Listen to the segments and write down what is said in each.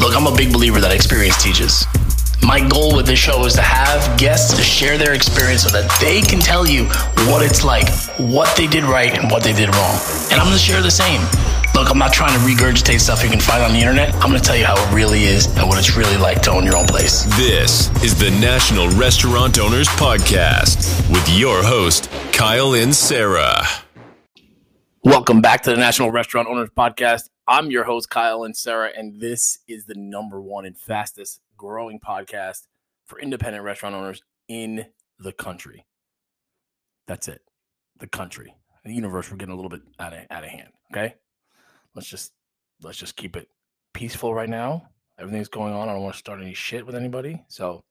Look, I'm a big believer that experience teaches. My goal with this show is to have guests to share their experience so that they can tell you what it's like, what they did right, and what they did wrong. And I'm gonna share the same. Look, I'm not trying to regurgitate stuff you can find on the internet. I'm gonna tell you how it really is and what it's really like to own your own place. This is the National Restaurant Owners Podcast with your host, Kyle Inserra. Welcome back to the National Restaurant Owners Podcast. I'm your host, Kyle Inserra, and this is the number one and fastest growing podcast for independent restaurant owners in the country. That's it. The country. The universe, we're getting a little bit out of, out of hand. Okay. Let's just let's just keep it peaceful right now. Everything's going on. I don't want to start any shit with anybody. So,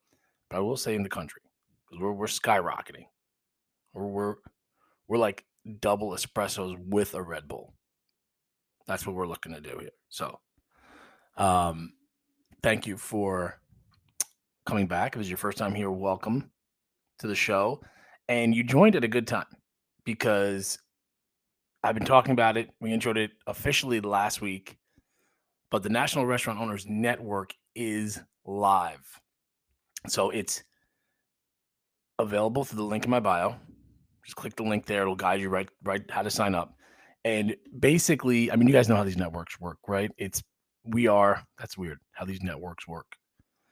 but I will say in the country, because we're we're skyrocketing. We're we're we're like double espressos with a Red Bull. That's what we're looking to do here. So, um, thank you for coming back. If it was your first time here, welcome to the show. And you joined at a good time because I've been talking about it. We introed it officially last week, but the National Restaurant Owners Network is live. So it's available through the link in my bio. Just click the link there. It'll guide you right right how to sign up. And basically, I mean, you guys know how these networks work, right? It's we are that's weird how these networks work.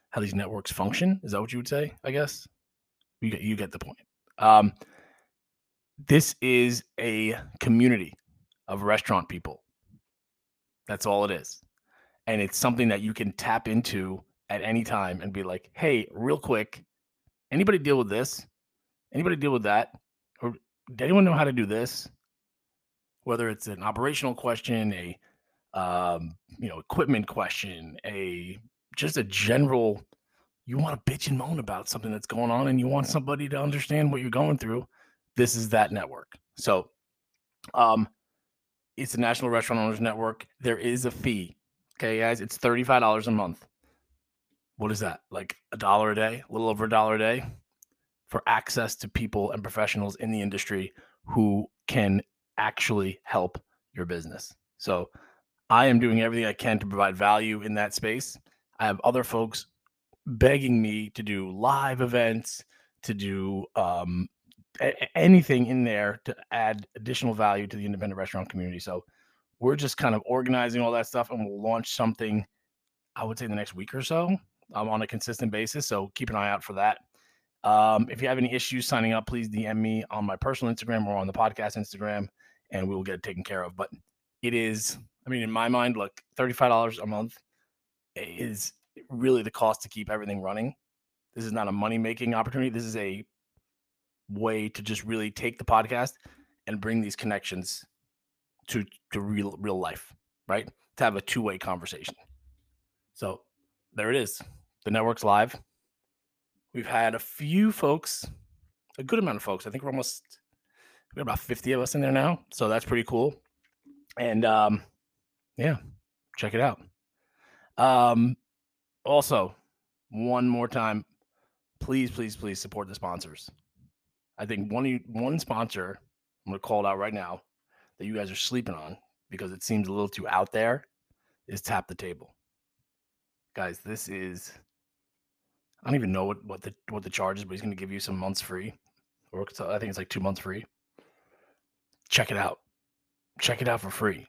How these networks function. Is that what you would say? I guess. You get you get the point. Um this is a community of restaurant people. That's all it is. And it's something that you can tap into at any time and be like, hey, real quick, anybody deal with this? Anybody deal with that? Or does anyone know how to do this? Whether it's an operational question, a um, you know, equipment question, a just a general you want to bitch and moan about something that's going on and you want somebody to understand what you're going through this is that network. So, um, it's the National Restaurant Owners Network. There is a fee. Okay, guys, it's $35 a month. What is that? Like a dollar a day, a little over a dollar a day for access to people and professionals in the industry who can actually help your business. So, I am doing everything I can to provide value in that space. I have other folks begging me to do live events, to do um, a- anything in there to add additional value to the independent restaurant community. So we're just kind of organizing all that stuff, and we'll launch something. I would say in the next week or so um, on a consistent basis. So keep an eye out for that. Um, if you have any issues signing up, please DM me on my personal Instagram or on the podcast Instagram, and we will get it taken care of. But it is, I mean, in my mind, look, $35 a month is really the cost to keep everything running. This is not a money making opportunity. This is a way to just really take the podcast and bring these connections to to real real life, right? To have a two way conversation. So there it is. The network's live. We've had a few folks, a good amount of folks. I think we're almost we got about 50 of us in there now. So that's pretty cool. And um yeah, check it out. Um also, one more time, please, please, please support the sponsors. I think one one sponsor I'm gonna call it out right now that you guys are sleeping on because it seems a little too out there is tap the table. Guys, this is I don't even know what, what the what the charge is, but he's gonna give you some months free. Or I think it's like two months free. Check it out. Check it out for free.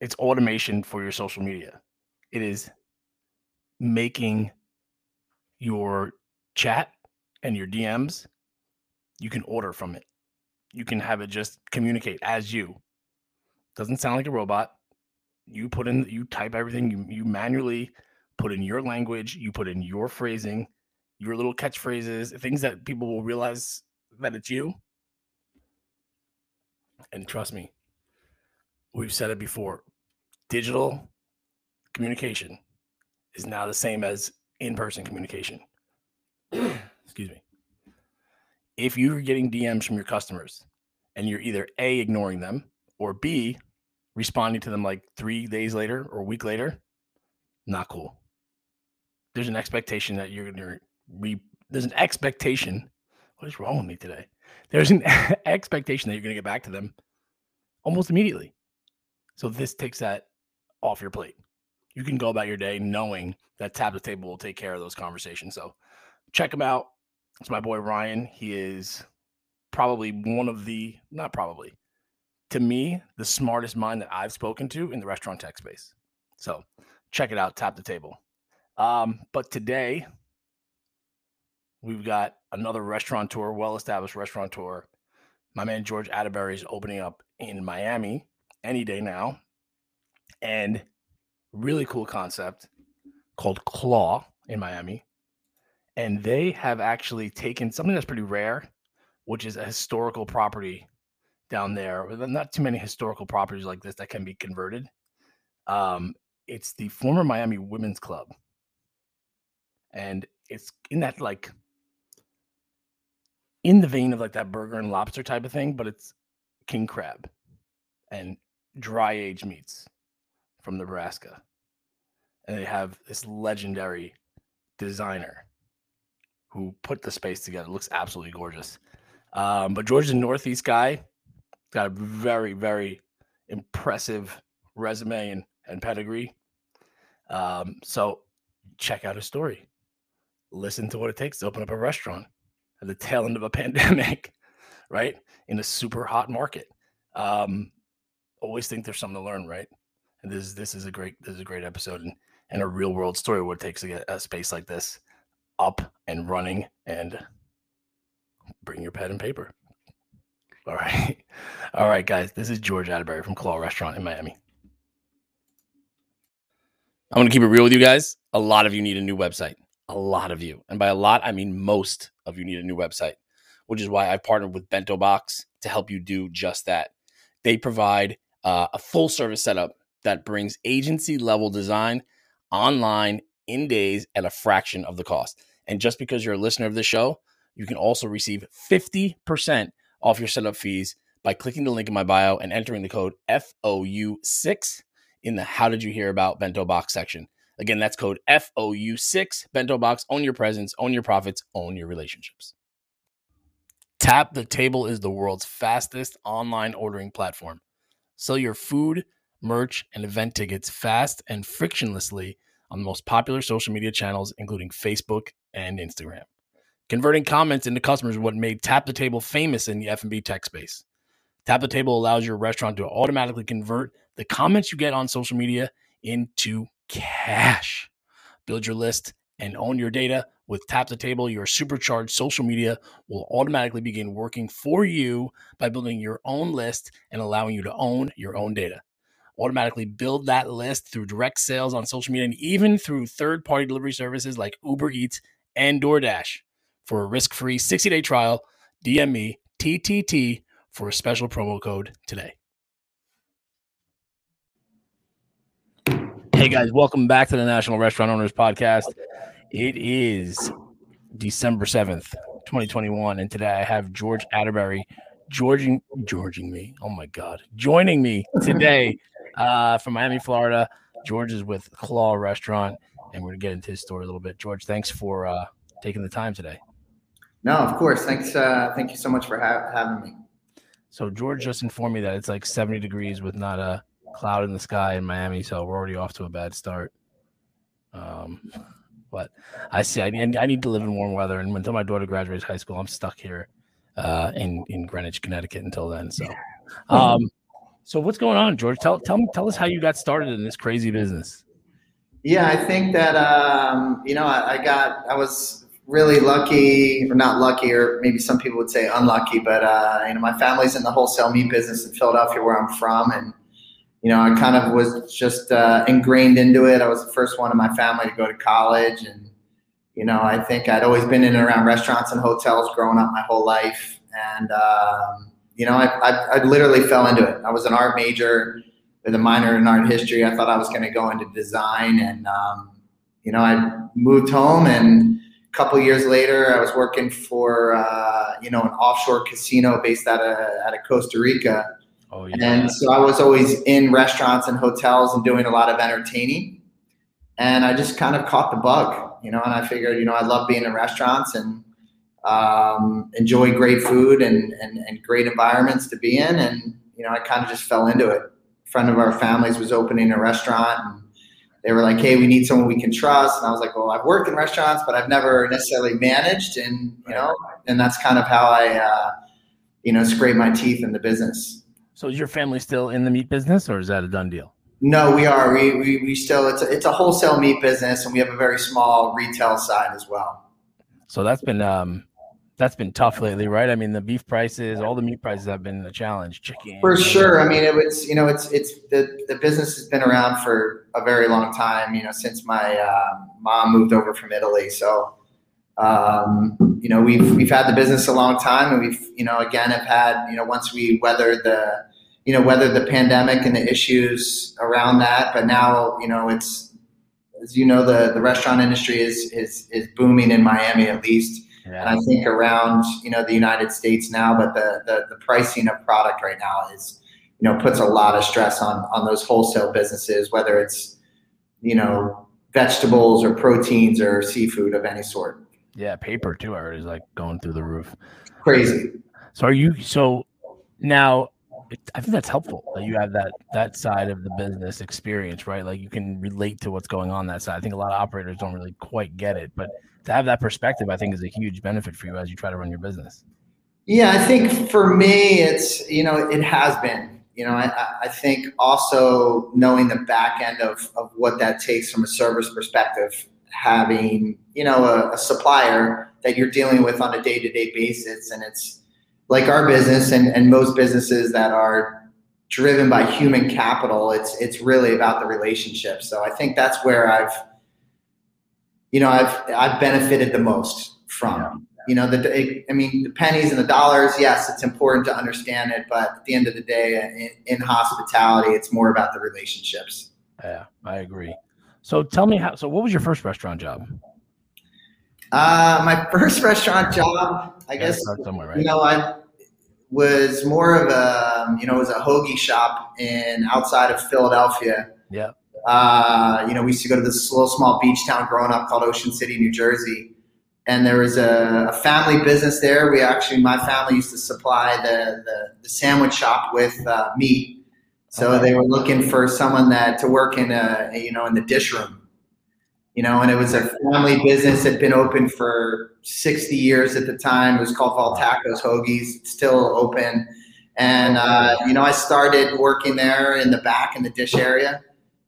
It's automation for your social media. It is making your chat and your DMs you can order from it. You can have it just communicate as you. Doesn't sound like a robot. You put in, you type everything, you, you manually put in your language, you put in your phrasing, your little catchphrases, things that people will realize that it's you. And trust me, we've said it before digital communication is now the same as in person communication. Excuse me if you're getting DMs from your customers and you're either A, ignoring them or B, responding to them like three days later or a week later, not cool. There's an expectation that you're going to re, there's an expectation. What is wrong with me today? There's an expectation that you're going to get back to them almost immediately. So this takes that off your plate. You can go about your day knowing that Tap the Table will take care of those conversations. So check him out. It's my boy Ryan. He is probably one of the, not probably, to me, the smartest mind that I've spoken to in the restaurant tech space. So check it out, Tap the Table. Um, but today, we've got another restaurateur, well established restaurateur. My man George Atterbury is opening up in Miami any day now. And really cool concept called Klaw in Miami. And they have actually taken something that's pretty rare, which is a historical property down there. Not too many historical properties like this that can be converted. Um, it's the former Miami Women's Club. And it's in that like in the vein of like that burger and lobster type of thing, but it's king crab and dry aged meats from Nebraska. And they have this legendary designer who put the space together. It looks absolutely gorgeous. Um, but George's a Northeast guy, got a very, very impressive resume and, and pedigree. Um, so check out his story. Listen to what it takes to open up a restaurant at the tail end of a pandemic, right? In a super hot market. Um, always think there's something to learn, right? And this is this is a great this is a great episode and, and a real world story what it takes to get a space like this up and running and bring your pen and paper. All right. All right, guys. This is George Atterbury from Klaw Restaurant in Miami. I'm going to keep it real with you guys. A lot of you need a new website. A lot of you. And by a lot, I mean most of you need a new website, which is why I've partnered with Bento Box to help you do just that. They provide uh, a full service setup that brings agency level design online in days at a fraction of the cost. And just because you're a listener of the show, you can also receive 50% off your setup fees by clicking the link in my bio and entering the code FOU6 in the How Did You Hear About Bento Box section. Again, that's code FOU6 Bento Box. Own your presence, own your profits, own your relationships. Tap the Table is the world's fastest online ordering platform. Sell your food, merch, and event tickets fast and frictionlessly on the most popular social media channels, including Facebook and Instagram. Converting comments into customers is what made Tap the Table famous in the F&B tech space. Tap the Table allows your restaurant to automatically convert the comments you get on social media into cash. Build your list and own your data with Tap the Table. Your supercharged social media will automatically begin working for you by building your own list and allowing you to own your own data. Automatically build that list through direct sales on social media and even through third party delivery services like Uber Eats and DoorDash. For a risk free 60 day trial, DM me TTT for a special promo code today. Hey guys, welcome back to the National Restaurant Owners Podcast. It is December 7th, 2021, and today I have George Atterbury Georging Georging me. Oh my god. Joining me today uh, from Miami, Florida. George is with Klaw Restaurant, and we're gonna get into his story a little bit. George, thanks for uh, taking the time today. No, of course. Thanks. Uh, thank you so much for ha- having me. So George just informed me that it's like 70 degrees with not a cloud in the sky in Miami, so we're already off to a bad start. Um, but I see. I need, I need to live in warm weather, and until my daughter graduates high school, I'm stuck here uh, in in Greenwich, Connecticut until then. So, um, so what's going on, George? Tell tell me tell us how you got started in this crazy business. Yeah, I think that um, you know I, I, got I was really lucky, or not lucky, or maybe some people would say unlucky, but uh, you know my family's in the wholesale meat business in Philadelphia, where I'm from, and you know, I kind of was just uh, ingrained into it. I was the first one in my family to go to college, and you know, I think I'd always been in and around restaurants and hotels growing up my whole life, and um, you know, I, I, I, literally fell into it. I was an art major with a minor in art history. I thought I was going to go into design, and um, you know, I moved home, and a couple years later, I was working for uh, you know an offshore casino based out of out of Costa Rica Oh, yeah. And so I was always in restaurants and hotels and doing a lot of entertaining. And I just kind of caught the bug, you know, and I figured, you know, I love being in restaurants and um, enjoy great food and, and, and great environments to be in. And, you know, I kind of just fell into it A friend of our families was opening a restaurant and they were like, "Hey, we need someone we can trust." And I was like, "Well, I've worked in restaurants, but I've never necessarily managed." And you know, and that's kind of how I, uh, you know, scrape my teeth in the business. So is your family still in the meat business, or is that a done deal? No, we are. We we, we still it's a, it's a wholesale meat business, and we have a very small retail side as well. So that's been um that's been tough lately, right? I mean, the beef prices, all the meat prices have been a challenge. Chicken, for sure. I mean, it was you know, it's it's the the business has been around for a very long time. You know, since my uh, mom moved over from Italy, so um, you know we've we've had the business a long time, and we've you know again have had you know once we weathered the you know weathered the pandemic and the issues around that, but now you know it's as you know the the restaurant industry is is is booming in Miami at least yeah. and I think around you know the United States now. But the, the the pricing of product right now is you know puts a lot of stress on on those wholesale businesses, whether it's you know vegetables or proteins or seafood of any sort. Yeah, paper too. I heard is like going through the roof. Crazy. So are you so now? I think that's helpful that you have that that side of the business experience, right? Like you can relate to what's going on that side. I think a lot of operators don't really quite get it, but to have that perspective, I think is a huge benefit for you as you try to run your business. Yeah, I think for me, it's, you know, it has been, you know, I, I think also knowing the back end of, of what that takes from a service perspective, having, you know, a, a supplier that you're dealing with on a day to day basis. And it's like our business and, and most businesses that are driven by human capital, it's, it's really about the relationship. So I think that's where I've, you know, I've I've benefited the most from. Yeah. You know, the I mean, the pennies and the dollars. Yes, it's important to understand it, but at the end of the day, in, in hospitality, it's more about the relationships. Yeah, I agree. So tell me how. So what was your first restaurant job? Uh, my first restaurant job, I guess. Somewhere, right? You know, I was more of a you know it was a hoagie shop in outside of Philadelphia. Yeah. Uh, you know, we used to go to this little small beach town growing up called Ocean City, New Jersey. And there was a, a family business there. We actually, my family used to supply the, the, the sandwich shop with uh, meat. So okay. they were looking for someone that to work in a, you know, in the dish room. You know, and it was a family business that had been open for 60 years at the time. It was called Voltaco's Hoagies, still open. And, uh, you know, I started working there in the back in the dish area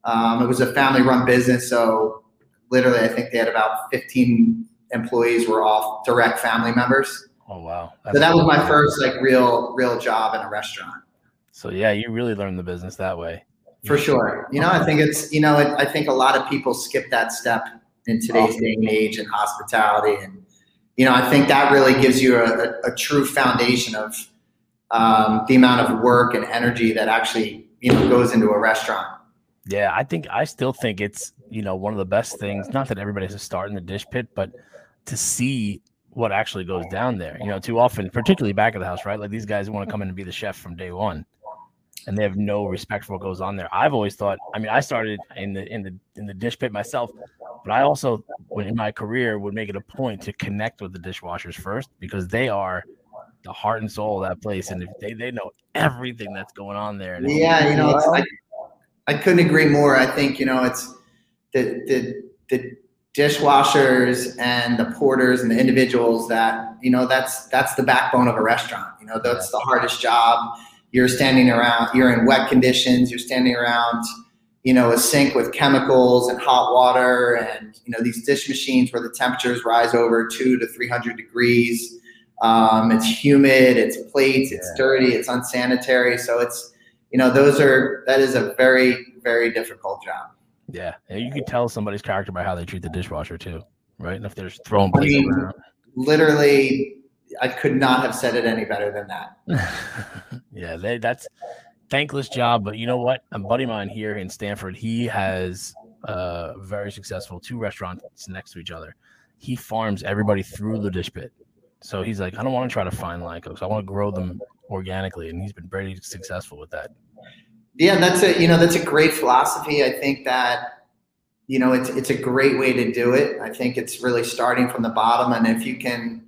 um, it was a family run business, so literally, I think they had about 15 employees were all direct family members. Oh wow! That's so that was my first like real real job in a restaurant. So yeah, you really learned the business that way. For sure. You know, I think it's you know, I think a lot of people skip that step in today's day and age in hospitality, and you know, I think that really gives you a, a, a true foundation of um, the amount of work and energy that actually you know goes into a restaurant. Yeah, I think I still think it's you know one of the best things. Not that everybody has to start in the dish pit, but to see what actually goes down there. You know, too often, particularly back of the house, right? Like these guys want to come in and be the chef from day one, and they have no respect for what goes on there. I've always thought. I mean, I started in the in the in the dish pit myself, but I also, in my career, would make it a point to connect with the dishwashers first because they are the heart and soul of that place, and if they they know everything that's going on there. Yeah, you know, like I couldn't agree more. I think you know it's the the the dishwashers and the porters and the individuals that you know that's that's the backbone of a restaurant. You know that's the hardest job. You're standing around. You're in wet conditions. You're standing around. You know a sink with chemicals and hot water and you know these dish machines where the temperatures rise over two to three hundred degrees. Um, it's humid. It's plates. It's dirty. It's unsanitary. So it's you know, those are that is a very very difficult job. Yeah, and you can tell somebody's character by how they treat the dishwasher too, right? And if they're throwing plates I mean, around. Literally, I could not have said it any better than that. yeah, they, that's thankless job, but you know what? A buddy of mine here in Stamford, he has uh, very successful two restaurants next to each other. He farms everybody through the dish pit. So he's like, I don't want to try to find cooks. I want to grow them organically, and he's been very successful with that. Yeah, that's a you know that's a great philosophy. I think that you know it's it's a great way to do it. I think it's really starting from the bottom, and if you can,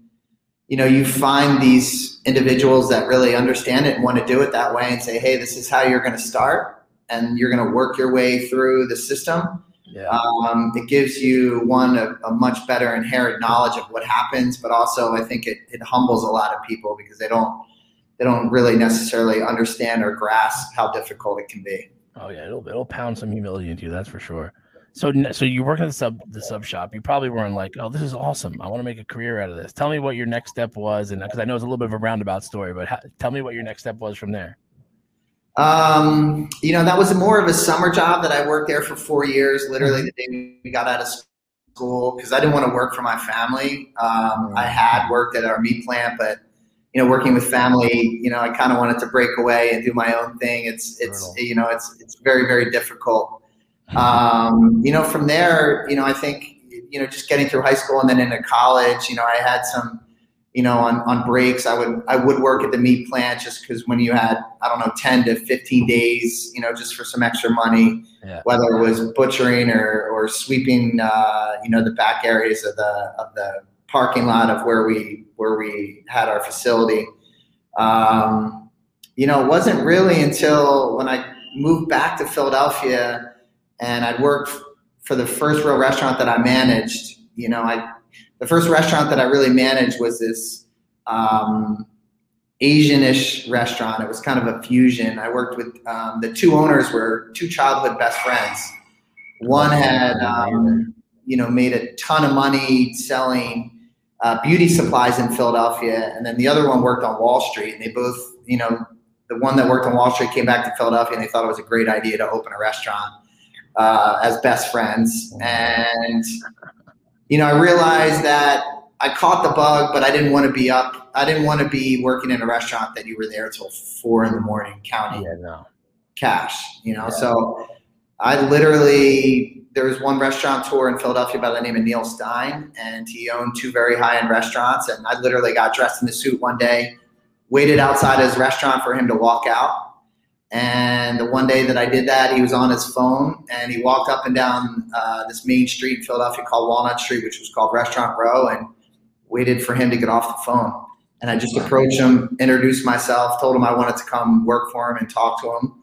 you know, you find these individuals that really understand it and want to do it that way, and say, hey, this is how you're going to start, and you're going to work your way through the system. Yeah. Um, it gives you one a, a, much better inherent knowledge of what happens, but also I think it, it humbles a lot of people because they don't they don't really necessarily understand or grasp how difficult it can be. Oh yeah, it'll it'll pound some humility into you, that's for sure. So so you work in the sub the sub shop. You probably weren't like, oh, this is awesome. I want to make a career out of this. Tell me what your next step was, and because I know it's a little bit of a roundabout story, but tell me what your next step was from there. Um, you know, that was more of a summer job that I worked there for four years, literally the day we got out of school, because I didn't want to work for my family. Um, I had worked at our meat plant, but you know, working with family, you know, I kind of wanted to break away and do my own thing. It's, it's, you know, it's, it's very, very difficult. Um, you know, from there, you know, I think, you know, just getting through high school and then into college, you know, I had some, you know, on, on breaks, I would I would work at the meat plant just because when you had I don't know ten to fifteen days, you know, just for some extra money, yeah. whether it was butchering or or sweeping, uh, you know, the back areas of the of the parking lot of where we where we had our facility. Um, you know, it wasn't really until when I moved back to Philadelphia and I'd worked for the first real restaurant that I managed. You know, I the first restaurant that I really managed was this um, Asianish restaurant. It was kind of a fusion. I worked with um, the two owners were two childhood best friends. One had um, you know made a ton of money selling uh, beauty supplies in Philadelphia, and then the other one worked on Wall Street. And they both you know the one that worked on Wall Street came back to Philadelphia, and they thought it was a great idea to open a restaurant uh, as best friends and you know, I realized that I caught the bug, but I didn't want to be up. I didn't want to be working in a restaurant that you were there till four in the morning counting yeah, no. cash. You know, yeah. so I literally there was one restaurateur in Philadelphia by the name of Neil Stein, and he owned two very high end restaurants. And I literally got dressed in the suit one day, waited outside his restaurant for him to walk out and the one day that I did that, he was on his phone and he walked up and down uh, this main street in Philadelphia called Walnut Street, which was called Restaurant Row, and waited for him to get off the phone. And I just approached him, introduced myself, told him I wanted to come work for him and talk to him.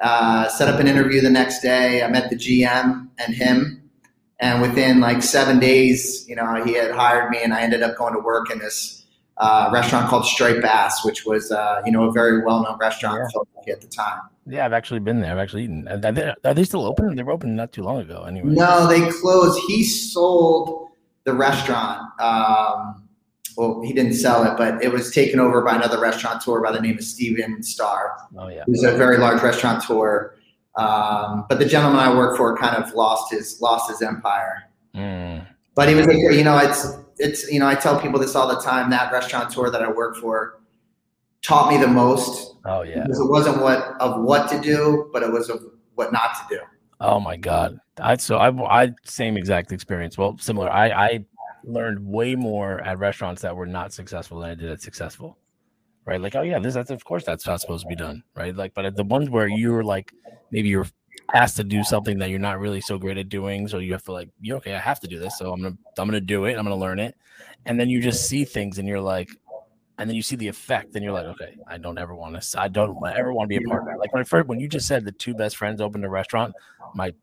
Uh, set up an interview the next day. I met the GM and him. And within like seven days, you know, he had hired me and I ended up going to work in this uh, restaurant called Striped Bass, which was uh, you know a very well known restaurant yeah. at the time. Yeah, I've actually been there. I've actually eaten. Are they, are they still open? They were open not too long ago. Anyway. No, they closed. He sold the restaurant. Um, well, he didn't sell it, but it was taken over by another restaurateur by the name of Stephen Starr. Oh yeah, who's a very large restaurateur. Um, but the gentleman I work for kind of lost his lost his empire. Mm. But he was, you know, it's it's you know I tell people this all the time. That restaurateur that I work for taught me the most. Oh yeah, because it wasn't what of what to do, but it was of what not to do. Oh my god, I so I I same exact experience. Well, similar. I I learned way more at restaurants that were not successful than I did at successful. Right, like oh yeah, this that's of course that's not supposed to be done, right? Like, but at the ones where you're like maybe you're asked to do something that you're not really so great at doing. So you have to like, you okay, I have to do this. So I'm gonna I'm gonna do it. I'm gonna learn it. And then you just see things and you're like, and then you see the effect, and you're like, okay, I don't ever want to. I don't ever want to be a part of that. Like when I first, when you just said the two best friends opened a restaurant, my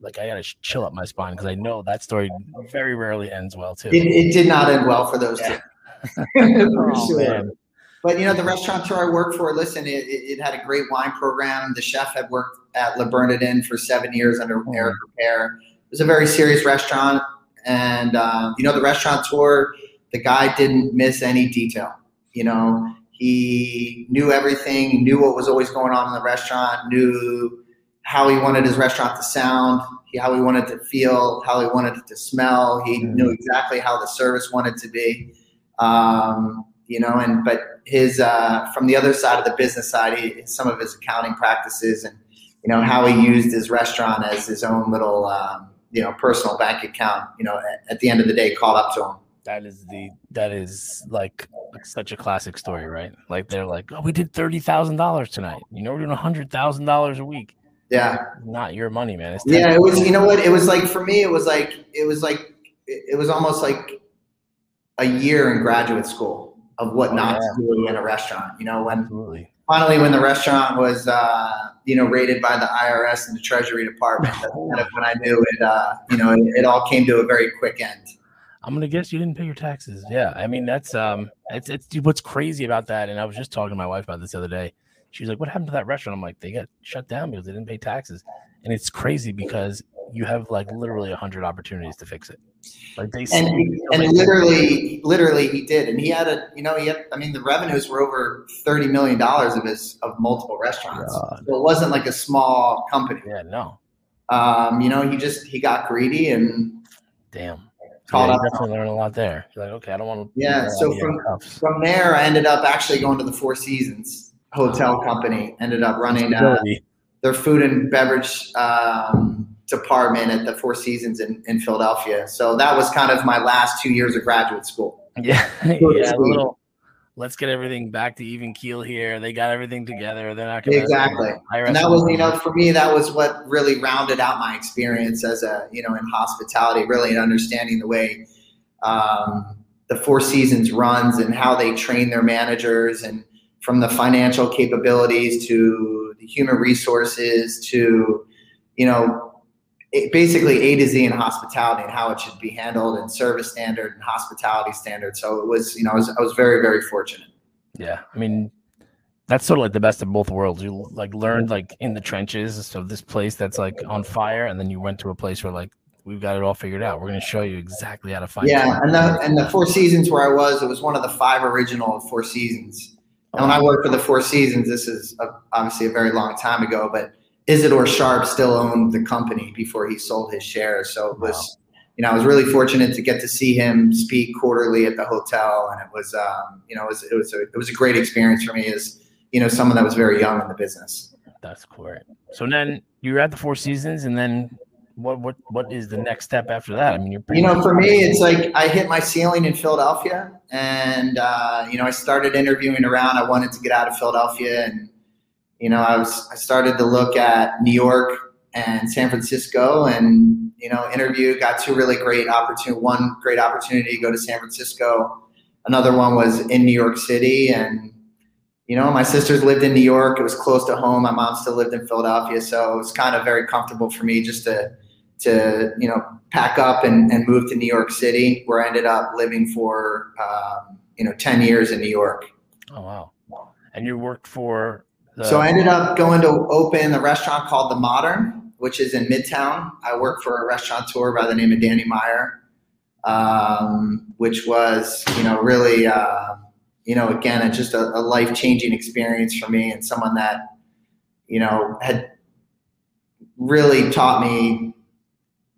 like I gotta chill up my spine because I know that story very rarely ends well too. It, it did not end well for those yeah. two. oh, sure. But you know, the restaurateur I worked for, listen, it, it, had a great wine program. The chef had worked at Le Bernardin for seven years under mm-hmm. Eric Ripert. It was a very serious restaurant, and um, you know, the restaurateur, the guy didn't miss any detail. You know, he knew everything, knew what was always going on in the restaurant, knew how he wanted his restaurant to sound, how he wanted to feel, how he wanted it to smell. He mm-hmm. knew exactly how the service wanted to be. Um, you know, and but his uh, from the other side of the business side, he, some of his accounting practices and you know how he used his restaurant as his own little um, you know personal bank account. You know, at, at, the end of the day, caught up to him. That is the that is like such a classic story, right? Like they're like, oh, we did thirty thousand dollars tonight. You know, we're doing a hundred thousand dollars a week. Yeah, not your money, man. It's yeah, it was. You know what? It was like for me. It was like it was like it was almost like a year in graduate school of what oh, not yeah. to do in a restaurant. You know, when Absolutely. finally, when the restaurant was, uh, you know, rated by the IRS and the Treasury Department, that's kind of when I knew it. Uh, you know, it, it all came to a very quick end. I'm gonna guess you didn't pay your taxes. Yeah, I mean that's um, it's it's what's crazy about that. And I was just talking to my wife about this the other day. She was like, "What happened to that restaurant?" I'm like, "They got shut down because they didn't pay taxes." And it's crazy because you have like literally a hundred opportunities to fix it. Like they and, he, and literally, literally, he did, and he had a, you know, he had. I mean, the revenues were over thirty million dollars of his of multiple restaurants. God. So it wasn't like a small company. Yeah, no. Um, you know, he just he got greedy and damn. Called yeah, you definitely learned a lot there. You're like, okay, I don't want to. Yeah. So from from there, I ended up actually going to the Four Seasons Hotel Company. Ended up running uh, their food and beverage um, department at the Four Seasons in, in Philadelphia. So that was kind of my last two years of graduate school. Yeah, yeah. Little, let's get everything back to even keel here. They got everything together. They're not gonna exactly. And that was, you know, for me, that was what really rounded out my experience as a, you know, in hospitality, really in understanding the way um, the Four Seasons runs and how they train their managers and from the financial capabilities to the human resources to, you know, basically A to Z in hospitality and how it should be handled and service standard and hospitality standard. So it was, you know, I was, I was very, very fortunate. Yeah. I mean, that's sort of like the best of both worlds. You like learned like in the trenches of this place that's like on fire, and then you went to a place where like we've got it all figured out. We're going to show you exactly how to find. Yeah, and the and the Four Seasons where I was, it was one of the five original Four Seasons. And when I oh. worked for the Four Seasons, this is a, obviously a very long time ago, but Isadore Sharp still owned the company before he sold his shares. So it was, wow. you know, I was really fortunate to get to see him speak quarterly at the hotel, and it was, um, you know, it was it was a it was a great experience for me as you know someone that was very young in the business. That's correct. So then you were at the Four Seasons, and then what what what is the next step after that? I mean, you're you know, for me, it's like I hit my ceiling in Philadelphia, and uh, you know, I started interviewing around. I wanted to get out of Philadelphia and you know, I was I started to look at New York and San Francisco, and you know, interview got two really great opportunity. One great opportunity to go to San Francisco. Another one was in New York City, and you know, my sisters lived in New York. It was close to home. My mom still lived in Philadelphia, so it was kind of very comfortable for me just to to you know pack up and, and move to New York City, where I ended up living for um, you know ten years in New York. Oh wow! And you worked for so I ended up going to open a restaurant called The Modern, which is in Midtown. I worked for a restaurateur by the name of Danny Meyer, um, which was, you know, really, uh, you know, again, just a, a life changing experience for me and someone that, you know, had really taught me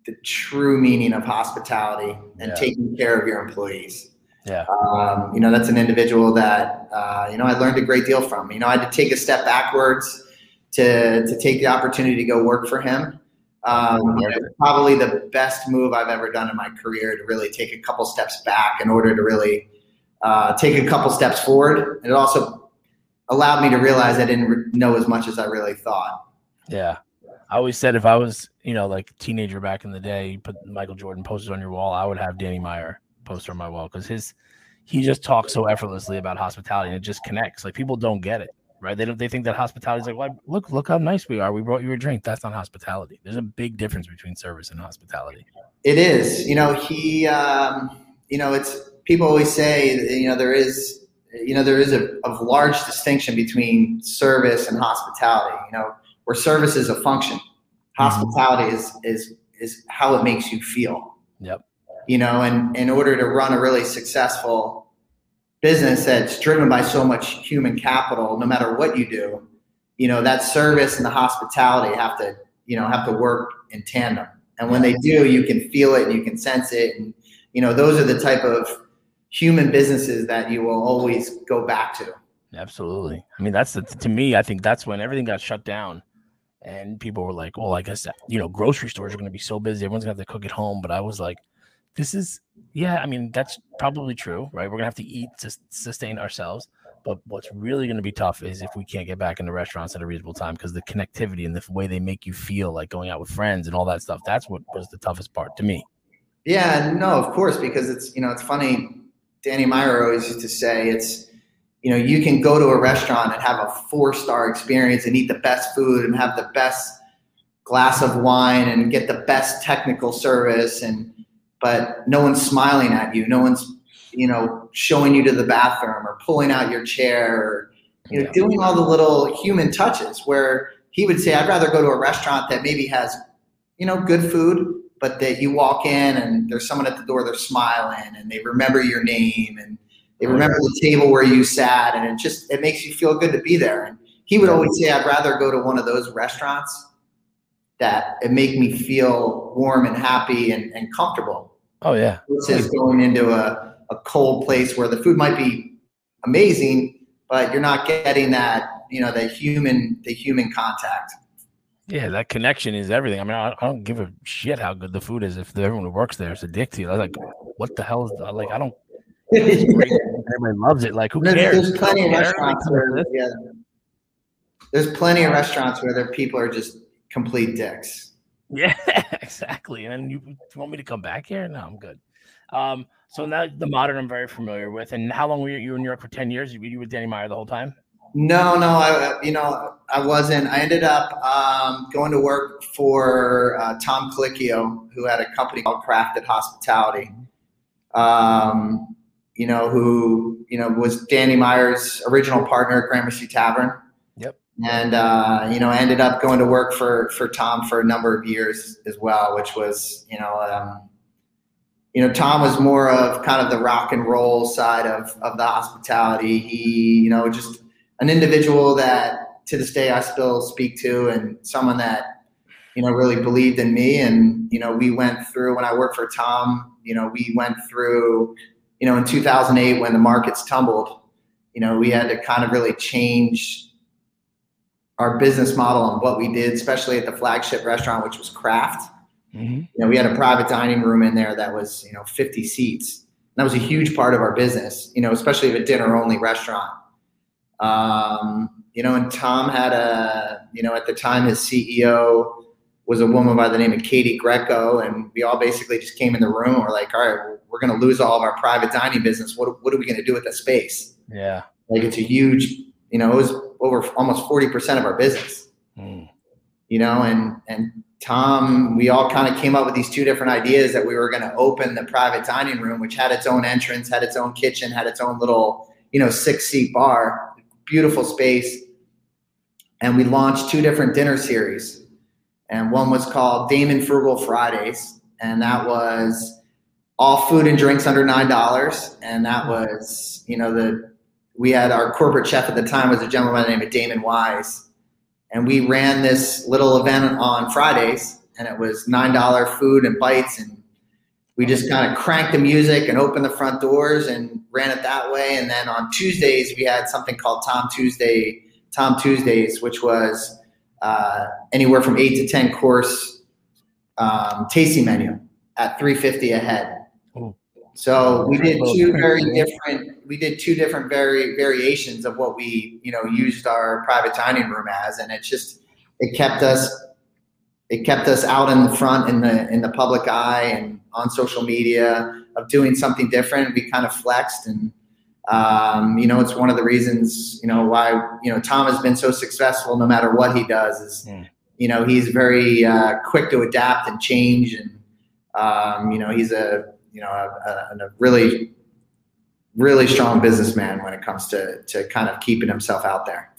the true meaning of hospitality and yeah. taking care of your employees. Yeah. Um, you know, that's an individual that, uh, you know, I learned a great deal from. You know, I had to take a step backwards to, to take the opportunity to go work for him. Um, you know, probably the best move I've ever done in my career to really take a couple steps back in order to really uh, take a couple steps forward. And it also allowed me to realize I didn't know as much as I really thought. Yeah. I always said if I was, you know, like teenager back in the day, you put Michael Jordan posters on your wall, I would have Danny Meyer poster on my wall because his he just talks so effortlessly about hospitality and it just connects. Like people don't get it, right? They don't they think that hospitality is like, well, look, look how nice we are. We brought you a drink. That's not hospitality. There's a big difference between service and hospitality. It is. You know, he um, you know, it's people always say, you know, there is you know, there is a, a large distinction between service and hospitality, you know, where service is a function. Mm-hmm. Hospitality mm-hmm. is is is how it makes you feel. Yep you know, and in order to run a really successful business that's driven by so much human capital, no matter what you do, you know, that service and the hospitality have to, you know, have to work in tandem. And when they do, you can feel it and you can sense it. And, you know, those are the type of human businesses that you will always go back to. Absolutely. I mean, that's the, to me, I think that's when everything got shut down and people were like, well, I guess, you know, grocery stores are going to be so busy. Everyone's going to have to cook at home. But I was like, this is yeah i mean that's probably true right? We're gonna have to eat to sustain ourselves but what's really going to be tough is if we can't get back into restaurants at a reasonable time because the connectivity and the way they make you feel like going out with friends and all that stuff that's what was the toughest part to me. Yeah no of course because it's you know it's funny danny meyer always used to say it's you know, you can go to a restaurant and have a four star experience and eat the best food and have the best glass of wine and get the best technical service and but no one's smiling at you no one's you know showing you to the bathroom or pulling out your chair or you know yeah. doing all the little human touches where he would say i'd rather go to a restaurant that maybe has you know good food but that you walk in and there's someone at the door they're smiling and they remember your name and they oh, remember the table where you sat and it just it makes you feel good to be there and he would always say i'd rather go to one of those restaurants that it make me feel warm and happy and, and comfortable. Oh yeah. Versus going into a, a cold place where the food might be amazing, but you're not getting that, you know, the human the human contact. Yeah, that connection is everything. I mean, I, I don't give a shit how good the food is if everyone who works there is a dick to you. I was like, what the hell is that? like? I don't. Everybody loves it. Like, who there's, cares? There's plenty of restaurants where, yeah, there's plenty of restaurants where there people are just complete dicks. Yeah, exactly. And then you, want me to come back here? No, I'm good. Um, so now the modern I'm very familiar with. And how long were you, in New York for 10 years? You, you with Danny Meyer the whole time? No, no, I, you know, I wasn't. I ended up um, going to work for uh, Tom Colicchio, who had a company called Crafted Hospitality. Um, you know, who you know was Danny Meyer's original partner at Gramercy Tavern and uh, you know ended up going to work for for Tom for a number of years as well, which was you know um, you know Tom was more of kind of the rock and roll side of of the hospitality. He you know just an individual that to this day I still speak to, and someone that you know really believed in me. And you know we went through when I worked for Tom. You know we went through you know in 2008 when the markets tumbled. You know we had to kind of really change our business model and what we did, especially at the flagship restaurant, which was Craft. Mm-hmm. You know, we had a private dining room in there that was, you know, 50 seats. And that was a huge part of our business, you know, especially if a dinner only restaurant. Um, you know, and Tom had a, you know, at the time his CEO was a woman by the name of Katie Grieco. And we all basically just came in the room and we're like, all right, we're going to lose all of our private dining business. What, what are we going to do with the space? Yeah. Like it's a huge, you know, it was over almost 40% of our business. Mm. You know, and and Tom, we all kind of came up with these two different ideas that we were going to open the private dining room, which had its own entrance, had its own kitchen, had its own little, you know, six seat bar, beautiful space. And we launched two different dinner series. And one was called Damon Frugal Fridays. And that was all food and drinks under $9. And that was, you know, the we had our corporate chef at the time was a gentleman by the name of Damon Wise, and we ran this little event on Fridays, and it was nine dollar food and bites, and we just kind of cranked the music and opened the front doors and ran it that way. And then on Tuesdays we had something called Tom Tuesday, Tom Tuesdays, which was uh, anywhere from eight to ten course um, tasting menu at three fifty a head. So we did two very different. We did two different very variations of what we you know used our private dining room as, and it just it kept us it kept us out in the front in the in the public eye and on social media of doing something different. We kind of flexed, and um, you know it's one of the reasons you know why you know Tom has been so successful no matter what he does is mm. you know he's very uh, quick to adapt and change and um, you know he's a you know, a, a, a really, really strong businessman when it comes to to kind of keeping himself out there.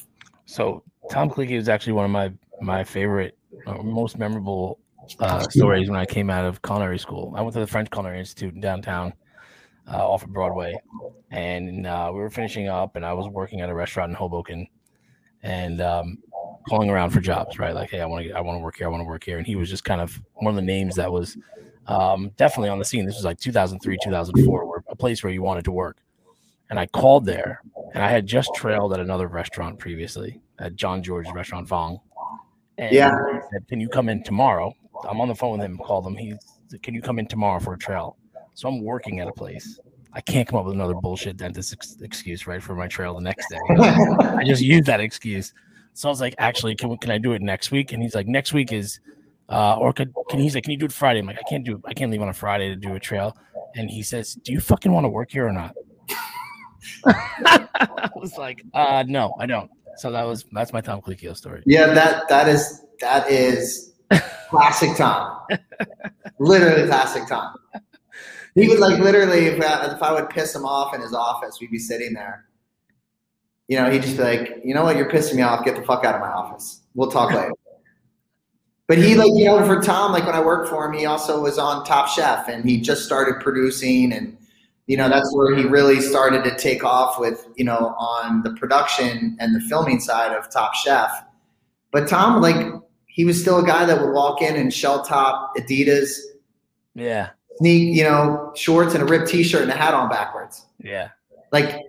So Tom Colicchio is actually one of my my favorite, uh, most memorable uh, stories when I came out of culinary school. I went to the French Culinary Institute in downtown, uh, off of Broadway, and uh, we were finishing up, and I was working at a restaurant in Hoboken, and um, calling around for jobs, right? Like, hey, I want to, I want to work here, I want to work here, and he was just kind of one of the names that was um, definitely on the scene. This was like 2003, 2004, where a place where you wanted to work. And I called there, and I had just trailed at another restaurant previously at Jean-Georges's restaurant Vong. And yeah. Said, Can you come in tomorrow? I'm on the phone with him, called him. He said, Can you come in tomorrow for a trail? So I'm working at a place. I can't come up with another bullshit dentist ex- excuse, right, for my trail the next day. I just used that excuse. So I was like, actually, can, can I do it next week? And he's like, next week is uh, or could can he's like, can you do it Friday? I'm like, I can't do I can't leave on a Friday to do a trail. And he says, Do you fucking want to work here or not? I was like, uh, no, I don't. So that was that's my Tom Colicchio story. Yeah, that that is that is classic Tom. literally classic Tom. He would like literally if I, if I would piss him off in his office, we'd be sitting there. You know, he'd just be like, you know what, you're pissing me off. Get the fuck out of my office. We'll talk later. But he like you know for Tom like when I worked for him he also was on Top Chef and he just started producing and you know that's where he really started to take off with you know on the production and the filming side of Top Chef. But Tom like he was still a guy that would walk in and shell toe Adidas, Yeah, sneak you know shorts and a ripped T-shirt and a hat on backwards. yeah. Like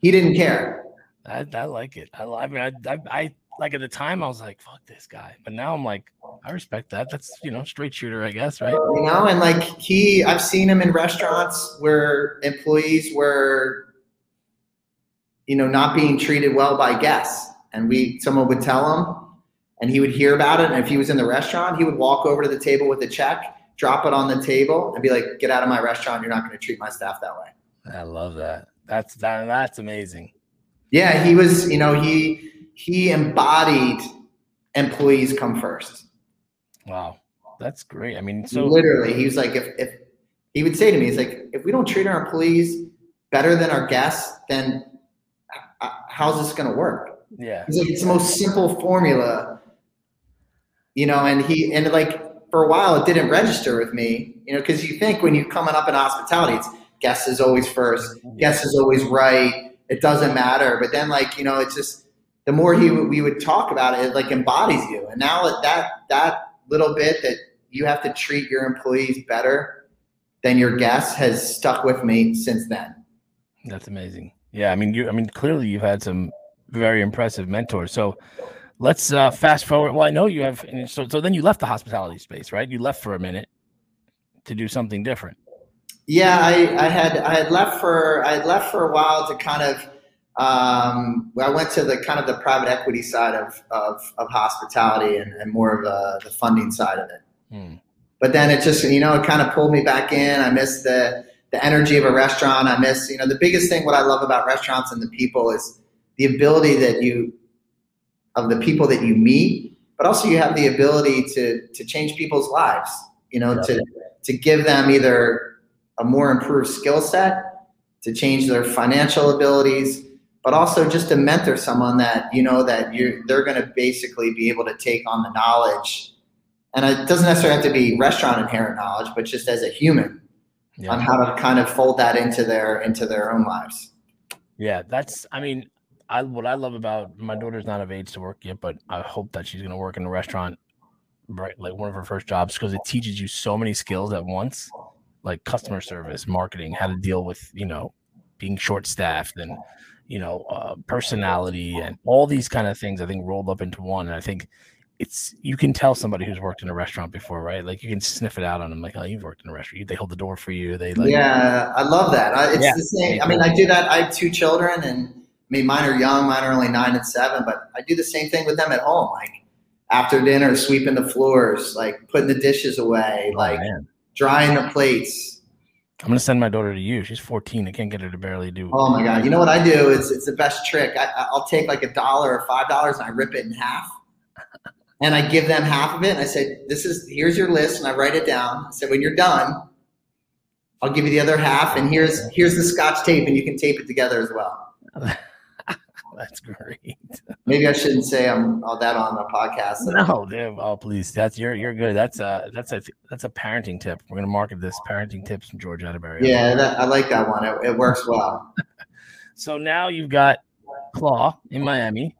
he didn't care. I, I like it. I, I mean, I, I, I like at the time I was like, "Fuck this guy," but now I'm like, I respect that. That's you know, straight shooter, I guess, right? you know and like he i've seen him in restaurants where employees were you know not being treated well by guests and we someone would tell him and he would hear about it and if he was in the restaurant he would walk over to the table with a check drop it on the table and be like get out of my restaurant you're not going to treat my staff that way I love that. That's that. That's amazing. yeah he was you know he he embodied employees come first. Wow, that's great. I mean, so literally he was like if, if he would say to me he's like if we don't treat our employees better than our guests then how's this going to work? Yeah, he's like it's the most simple formula you know and he and like for a while it didn't register with me you know because you think when you're coming up in hospitality it's guest is always first guest is always right it doesn't matter. But then like you know it's just the more he we would talk about it it like embodies you and now that that little bit that you have to treat your employees better than your guests has stuck with me since then That's amazing. Yeah, I mean, you. I mean, clearly you've had some very impressive mentors. So let's uh, fast forward. Well, I know you have. So, so then you left the hospitality space, right? You left for a minute to do something different. Yeah, I, I had I had left for I had left for a while to kind of um, I went to the kind of the private equity side of of, of hospitality and, and more of the, the funding side of it. Hmm. But then it just you know it kind of pulled me back in. I missed the the energy of a restaurant. I miss you know the biggest thing what I love about restaurants and the people is the ability that you of the people that you meet, but also you have the ability to to change people's lives. You know Yeah. to to give them either a more improved skill set, to change their financial abilities, but also just to mentor someone that you know that you they're going to basically be able to take on the knowledge. And it doesn't necessarily have to be restaurant inherent knowledge, but just as a human on how to kind of fold that into their into their own lives. yeah. That's. I mean, I what I love about my daughter's not of age to work yet, but I hope that she's going to work in a restaurant, right? Like one of her first jobs, because it teaches you so many skills at once, like customer service, marketing, how to deal with you know being short staffed and you know uh, personality and all these kind of things. I think rolled up into one, and I think it's you can tell somebody who's worked in a restaurant before, right? Like you can sniff it out on them, like, oh, you've worked in a restaurant. They hold the door for you. They like, yeah, I love that. I, it's Yeah. the same. I mean, I do that. I have two children, and I mean, mine are young. Mine are only nine and seven, but I do the same thing with them at home. Like after dinner, sweeping the floors, like putting the dishes away, oh, like man. drying the plates. I'm gonna send my daughter to you. She's 14. I can't get her to barely do. Oh my god! You know what I do? It's it's the best trick. I, I'll take like a dollar or five dollars and I rip it in half, and I give them half of it. And I say, "This is here's your list," and I write it down. I said, "When you're done, I'll give you the other half, and here's here's the scotch tape, and you can tape it together as well." That's great. Maybe I shouldn't say I'm all that on the podcast. No, dude. Oh, please. That's you're you're good. That's a that's a that's a parenting tip. We're gonna market this parenting tips from George Atterbury. Yeah, that, I like that one. It, it works well. So now you've got Klaw in Miami.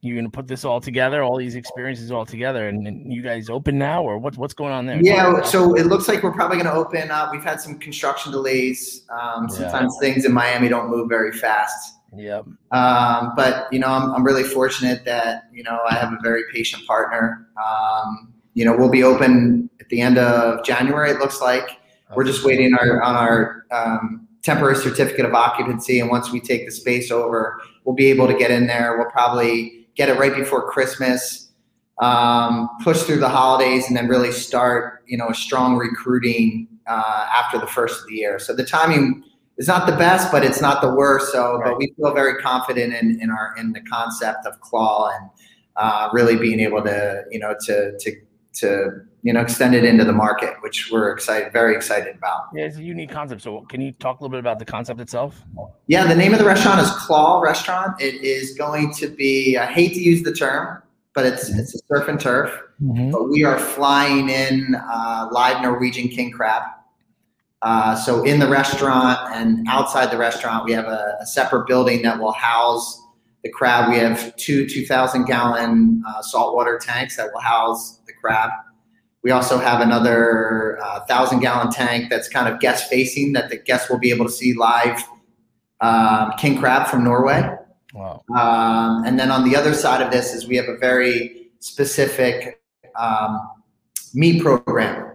You're gonna put this all together, all these experiences all together, and, and you guys open now, or what, what's going on there? Yeah, so it looks like we're probably going to open up. We've had some construction delays. Um, Yeah. sometimes things in Miami don't move very fast. Yep. Um, but you know, I'm, I'm really fortunate that you know I have a very patient partner. Um, you know, we'll be open at the end of January. It looks like we're just waiting our, on our um, temporary certificate of occupancy, and once we take the space over, we'll be able to get in there. We'll probably get it right before Christmas, um, push through the holidays, and then really start you know a strong recruiting uh, after the first of the year. So the timing it's not the best, but it's not the worst. So, Right. but we feel very confident in, in our in the concept of Klaw and uh, really being able to you know to to to you know extend it into the market, which we're excited, very excited about. Yeah, it's a unique concept. So, can you talk a little bit about the concept itself? Yeah, the name of the restaurant is Klaw Restaurant. It is going to be. I hate to use the term, but it's it's a surf and turf. But we are flying in uh, live Norwegian king crab. Uh, so in the restaurant and outside the restaurant, we have a, a separate building that will house the crab. We have two 2,000 gallon uh, saltwater tanks that will house the crab. We also have another uh, thousand gallon tank that's kind of guest facing that the guests will be able to see live um, king crab from Norway. Wow. Um, and then on the other side of this is we have a very specific um, meat program.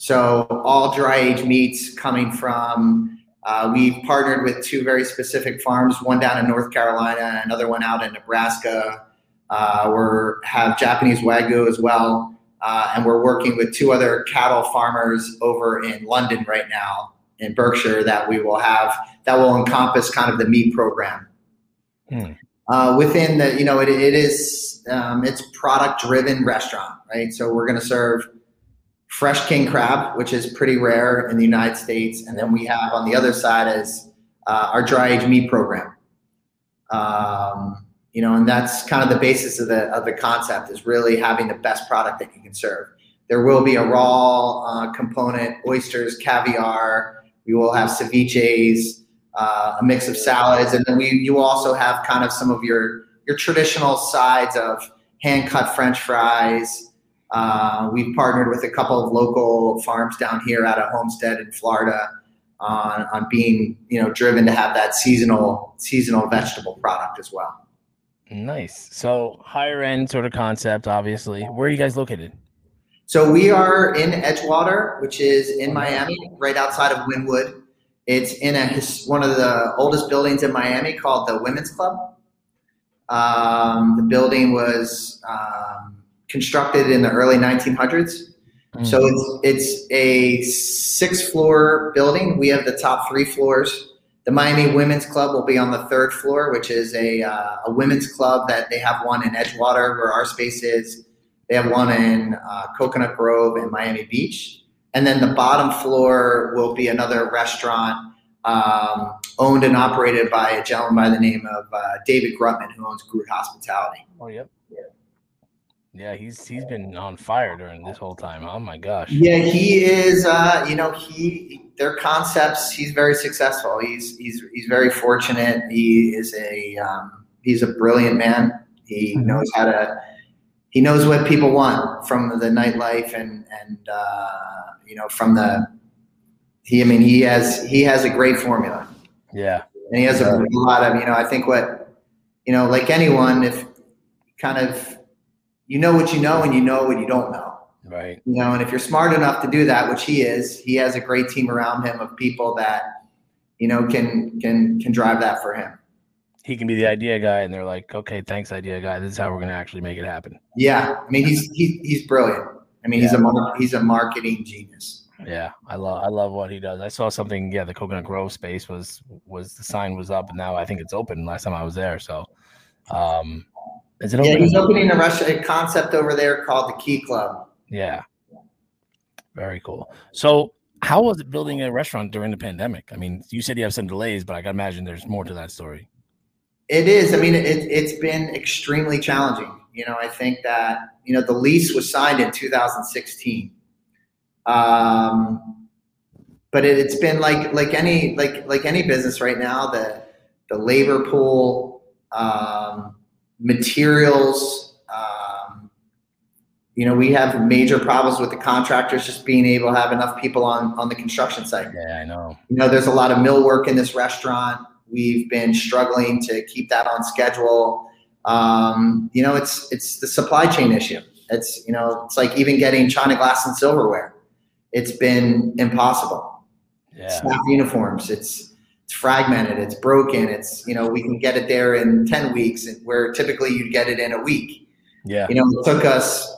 So all dry age meats coming from. Uh, we've partnered with two very specific farms, one down in North Carolina, and another one out in Nebraska. Uh, we have Japanese wagyu as well, uh, and we're working with two other cattle farmers over in London right now in Berkshire that we will have that will encompass kind of the meat program. Hmm. Uh, within the, you know, it, it is um, it's product driven restaurant, right? So we're going to serve fresh king crab, which is pretty rare in the United States, and then we have on the other side is uh, our dry age meat program. Um, you know, and that's kind of the basis of the of the concept is really having the best product that you can serve. There will be a raw uh, component, oysters, caviar. We will have ceviches, uh, a mix of salads, and then we you also have kind of some of your your traditional sides of hand cut French fries. Uh, we've partnered with a couple of local farms down here out of Homestead in Florida on on being you know driven to have that seasonal seasonal vegetable product as well. Nice. So, higher end sort of concept, obviously. Where are you guys located? So we are in Edgewater, which is in Miami, right outside of Wynwood. It's in a one of the oldest buildings in Miami called the Women's Club. Um, the building was um, constructed in the early 1900s. So it's it's a six floor building. We have the top three floors. The Miami Women's Club will be on the third floor, which is a uh, a women's club that they have one in Edgewater where our space is. They have one in uh, Coconut Grove and Miami Beach, and then the bottom floor will be another restaurant um, owned and operated by a gentleman by the name of uh, David Grutman, who owns Groot Hospitality. Oh, yep. Yeah, he's he's been on fire during this whole time. Oh my gosh. Yeah, he is. Uh, you know, he their concepts. He's very successful. He's he's he's very fortunate. He is a um, he's a brilliant man. He Mhm. knows how to. He knows what people want from the nightlife and and uh, you know from the. He, I mean, he has he has a great formula, Yeah. and he has a, a lot of you know. I think what you know, like anyone, if kind of you know what you know and you know what you don't know Right. you know and if you're smart enough to do that which he is he has a great team around him of people that you know can can can drive that for him He can be the idea guy, and they're like, "Okay, thanks, idea guy. This is how we're gonna actually make it happen." yeah i mean he's he, he's brilliant i mean he's a he's a marketing genius Yeah, I love I love what he does. I saw something. Yeah, the Coconut Grove space was was the sign was up, and now I think it's open. Last time I was there, so um, is it yeah open? he's opening a restaurant a concept over there called the key club Yeah. Very cool. So, how was it building a restaurant during the pandemic? I mean, you said you have some delays, but I can imagine there's more to that story. It is. I mean, it, it's been extremely challenging. You know, I think that you know the lease was signed in 2016, um, but it, it's been like like any like like any business right now. The the labor pool, um, materials. Um, you know, we have major problems with the contractors just being able to have enough people on on the construction site. Yeah, I know. You know, there's a lot of mill work in this restaurant. We've been struggling to keep that on schedule. Um, you know, it's it's the supply chain issue. It's you know, it's like even getting china glass and silverware. It's been impossible. Yeah, Staff uniforms. It's it's fragmented. It's broken. It's you know, we can get it there in ten weeks, where typically you'd get it in a week. yeah, You know, it took us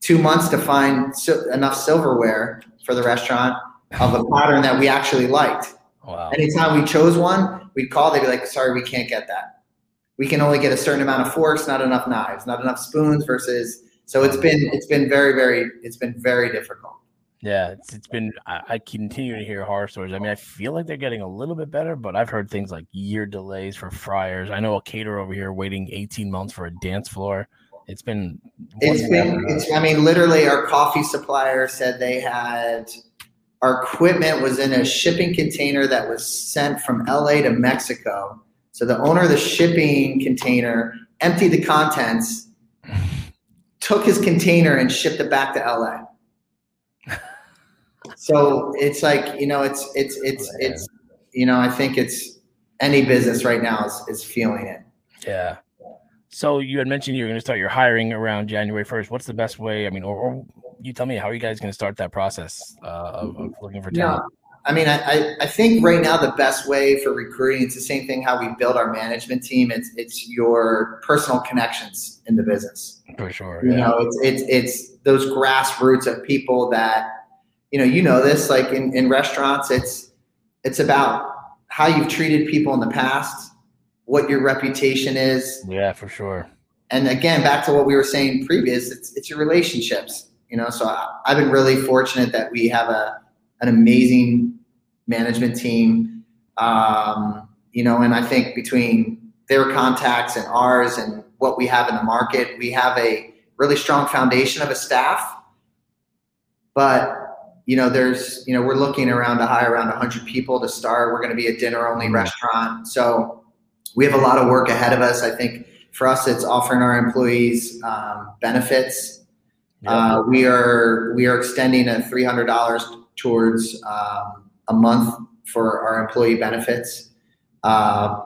two months to find enough silverware for the restaurant of a pattern that we actually liked Wow. Anytime we chose one, we'd call. They'd be like, "Sorry, we can't get that. We can only get a certain amount of forks, not enough knives, not enough spoons." Versus, so it's been it's been very very it's been very difficult. Yeah, it's, it's been. I, I continue to hear horror stories. I mean, I feel like they're getting a little bit better, but I've heard things like year delays for fryers. I know a caterer over here waiting 18 months for a dance floor. It's been. It's been. It's, I mean, literally, our coffee supplier said they had our equipment was in a shipping container that was sent from LA to Mexico. So the owner of the shipping container emptied the contents, took his container, and shipped it back to LA. So it's like you know, it's it's it's it's you know, I think it's any business right now is is feeling it. Yeah. So you had mentioned you're going to start your hiring around January 1st. What's the best way? I mean, or, or you tell me, how are you guys going to start that process uh, of, of, looking for talent? No, I mean, I, I think right now the best way for recruiting, it's the same thing how we build our management team. It's it's your personal connections in the business. For sure. You know, it's it's it's those grassroots of people that, you know, you know this, like in, in restaurants, it's it's about how you've treated people in the past what your reputation is. Yeah, for sure. And again, back to what we were saying previous, it's it's your relationships. You know, so I, I've been really fortunate that we have a an amazing management team. Um, you know, and I think between their contacts and ours and what we have in the market, we have a really strong foundation of a staff. But you know, there's you know, we're looking around to hire around 100 people to start. We're going to be a dinner only mm-hmm. restaurant, so we have a lot of work ahead of us. I think for us, it's offering our employees um, benefits. Uh, we are we are extending a three hundred dollars towards um, a month for our employee benefits. Uh,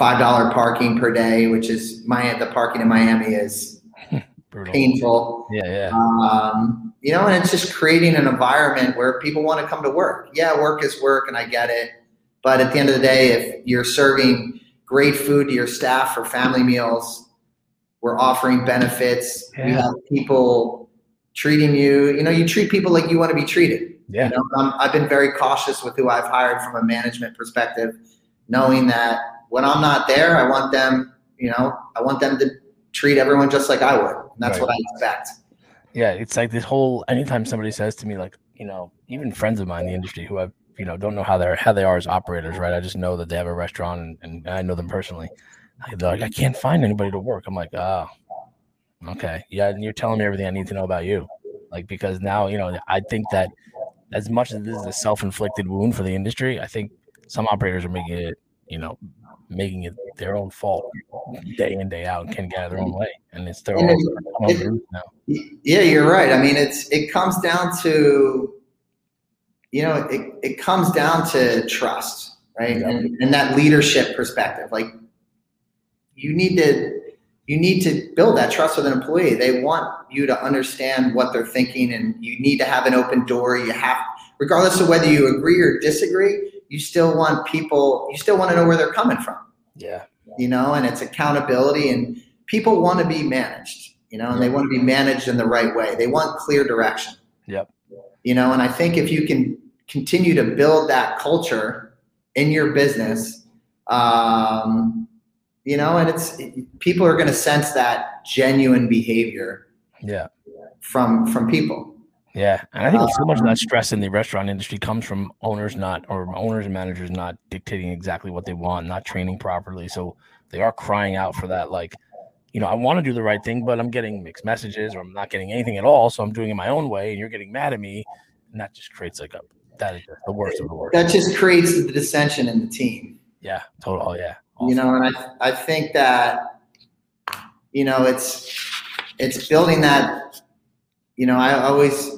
Five dollar parking per day, which is my the parking in Miami is painful. Yeah, yeah. Um, you know, and it's just creating an environment where people want to come to work. Yeah, work is work, and I get it. But at the end of the day, if you're serving great food to your staff for family meals. We're offering benefits. Yeah. We have people treating you. You know, you treat people like you want to be treated. Yeah. You know, um, I've been very cautious with who I've hired from a management perspective, knowing that when I'm not there, I want them. You know, I want them to treat everyone just like I would. That's right. what I expect. Yeah, it's like this whole. Anytime somebody says to me, like, you know, even friends of mine in the industry who I've you know don't know how they're how they are as operators, right? I just know that they have a restaurant and, and I know them personally. They're like, I can't find anybody to work. I'm like, oh, okay, yeah. And you're telling me everything I need to know about you, like because now you know I think that as much as this is a self-inflicted wound for the industry, I think some operators are making it, you know, making it their own fault day in day out and can get out of their own way, and it's their and own, it, now. Yeah, you're right. I mean, it's it comes down to you know, it, it comes down to trust, right? Yeah. And, and that leadership perspective. Like you need to you need to build that trust with an employee. They want you to understand what they're thinking and you need to have an open door. You have regardless of whether you agree or disagree, you still want people you still want to know where they're coming from. Yeah. You know, and it's accountability and people want to be managed, you know, and they want to be managed in the right way. They want clear direction. Yep you know and i think if you can continue to build that culture in your business um, you know and it's people are going to sense that genuine behavior yeah from from people yeah and i think so much of that um, stress in the restaurant industry comes from owners not or owners and managers not dictating exactly what they want not training properly so they are crying out for that like you know, I want to do the right thing, but I'm getting mixed messages or I'm not getting anything at all. So I'm doing it my own way and you're getting mad at me. And that just creates like a, that is the worst of the worst. That just creates the dissension in the team. Yeah, total. Oh, yeah. Awesome. You know, and I, I think that, you know, it's, it's building that, you know, I always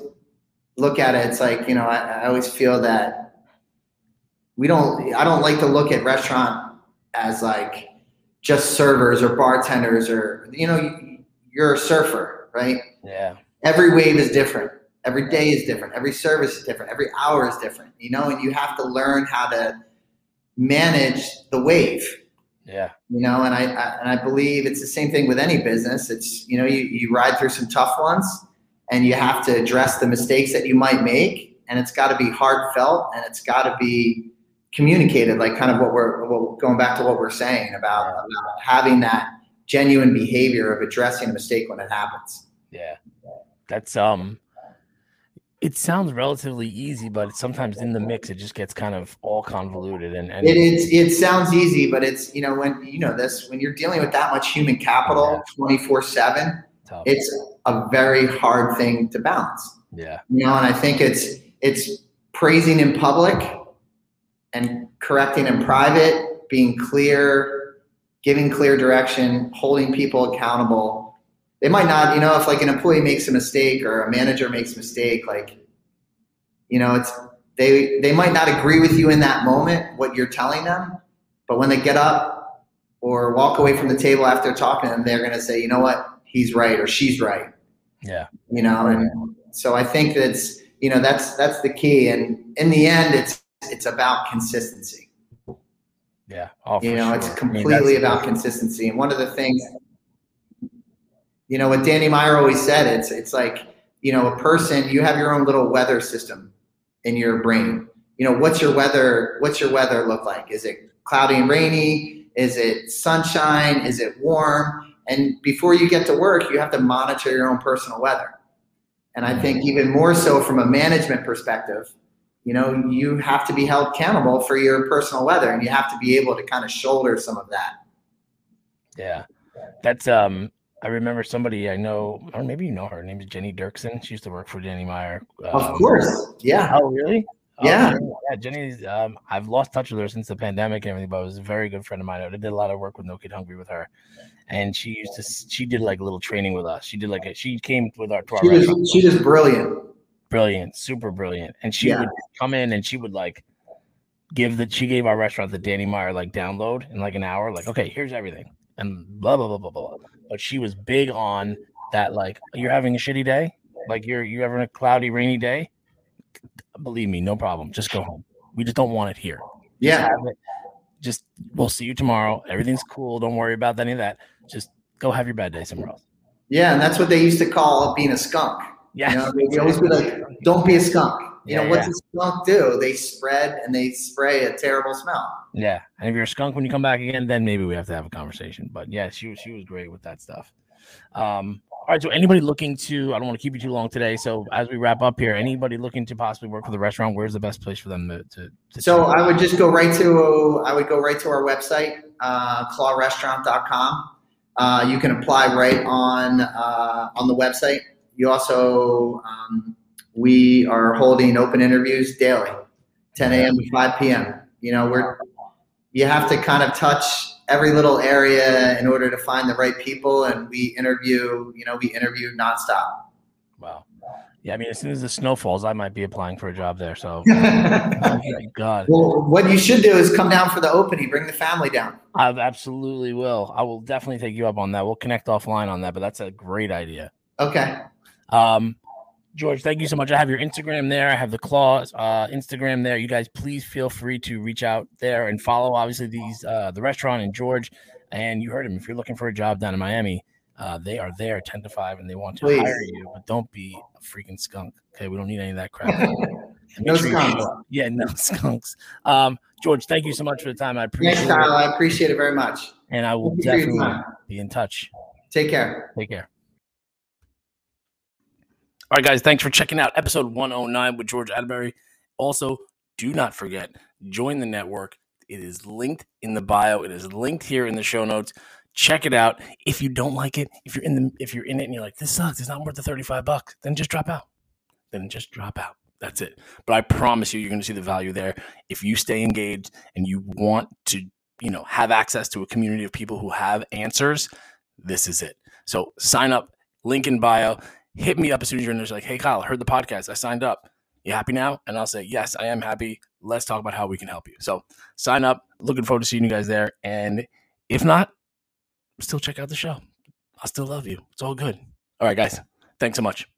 look at it. It's like, you know, I, I always feel that we don't, I don't like to look at restaurant as like, just servers or bartenders or you know you're a surfer right? Yeah. Every wave is different. Every day is different. Every service is different. Every hour is different you know and you have to learn how to manage the wave. Yeah. You know and I, I, and i believe it's the same thing with any business. It's you know you, you ride through some tough ones and you have to address the mistakes that you might make and it's got to be heartfelt and it's got to be communicated, like kind of what we're what, going back to what we're saying about, about having that genuine behavior of addressing a mistake when it happens. Yeah, that's um. It sounds relatively easy, but sometimes in the mix, it just gets kind of all convoluted. And, and it is. It sounds easy, but it's you know when you know this when you're dealing with that much human capital twenty four seven, it's a very hard thing to balance. Yeah, you know, and I think it's it's praising in public and correcting in private, being clear, giving clear direction, holding people accountable. They might not, you know, if like an employee makes a mistake or a manager makes a mistake, like, you know, it's they they might not agree with you in that moment what you're telling them, but when they get up or walk away from the table after talking to them, they're gonna say, you know what, he's right or she's right. Yeah. You know, and so I think that's you know that's that's the key. And in the end, it's it's about consistency. Yeah. Oh, you know, sure. it's completely I mean, about consistency. And one of the things, you know, what Danny Meyer always said, it's it's like, you know, a person, you have your own little weather system in your brain. You know, what's your weather, what's your weather look like? Is it cloudy and rainy? Is it sunshine? Is it warm? And before you get to work, you have to monitor your own personal weather. And I think even more so from a management perspective, you know, you have to be held accountable for your personal weather and you have to be able to kind of shoulder some of that. Yeah. That's um I remember somebody I know, or maybe you know her. Her name is Jenny Dirksen. She used to work for Danny Meyer. Um, of course. Yeah. Oh, really? Oh, yeah. yeah. Jenny's, um, I've lost touch with her since the pandemic and everything, but it was a very good friend of mine. I did a lot of work with No Kid Hungry with her. And she used to, she did like a little training with us. She did like a, she came with our, to our she, was, she was brilliant brilliant, super brilliant. And she yeah. would come in and she would like give the she gave our restaurant the Danny Meyer like download in like an hour, like, okay, here's everything. And blah blah blah blah blah. But she was big on that, like, you're having a shitty day, like you're you're having a cloudy, rainy day. Believe me, no problem. Just go home. We just don't want it here. Yeah. Just, just we'll see you tomorrow. Everything's cool. Don't worry about any of that. Just go have your bad day somewhere else. Yeah, and that's what they used to call being a skunk. Yeah. You know, they always be like, don't be a skunk. You yeah, know, what's yeah. a skunk do? They spread and they spray a terrible smell. Yeah. And if you're a skunk when you come back again, then maybe we have to have a conversation. But yeah, she was she was great with that stuff. Um, all right. So anybody looking to I don't want to keep you too long today. So as we wrap up here, anybody looking to possibly work for the restaurant, where's the best place for them to, to, to So I would just go right to I would go right to our website, uh, klawrestaurant.com. Uh, you can apply right on uh, on the website you also, um, we are holding open interviews daily, 10 a.m. to 5 p.m. You know, we're, you have to kind of touch every little area in order to find the right people. And we interview, you know, we interview nonstop. Wow. Yeah, I mean, as soon as the snow falls, I might be applying for a job there. So, God. Well, what you should do is come down for the opening. Bring the family down. I absolutely will. I will definitely take you up on that. We'll connect offline on that, but that's a great idea. Okay. Um, George, thank you so much. I have your Instagram there. I have the Klaw's uh, Instagram there. You guys, please feel free to reach out there and follow. Obviously, these uh, the restaurant and George. And you heard him. If you're looking for a job down in Miami, uh, they are there ten to five, and they want to please. hire you. But don't be a freaking skunk. Okay, we don't need any of that crap. no skunks. Yeah, no skunks. Um, George, thank you so much for the time. I appreciate Thanks, Kyle. it. I appreciate it very much. And I will definitely be in touch. Take care. Take care. All right, guys, thanks for checking out episode 109 with George Atterbury. Also, do not forget, join the network. It is linked in the bio. It is linked here in the show notes. Check it out. If you don't like it, if you're in the if you're in it and you're like, this sucks, it's not worth the 35 bucks, then just drop out. Then just drop out. That's it. But I promise you, you're going to see the value there. If you stay engaged and you want to, you know, have access to a community of people who have answers, this is it. So sign up, link in bio hit me up as soon as you're in there. Like, hey, Kyle, heard the podcast. I signed up. You happy now? And I'll say, yes, I am happy. Let's talk about how we can help you. So sign up. Looking forward to seeing you guys there. And if not, still check out the show. I still love you. It's all good. All right, guys. Thanks so much.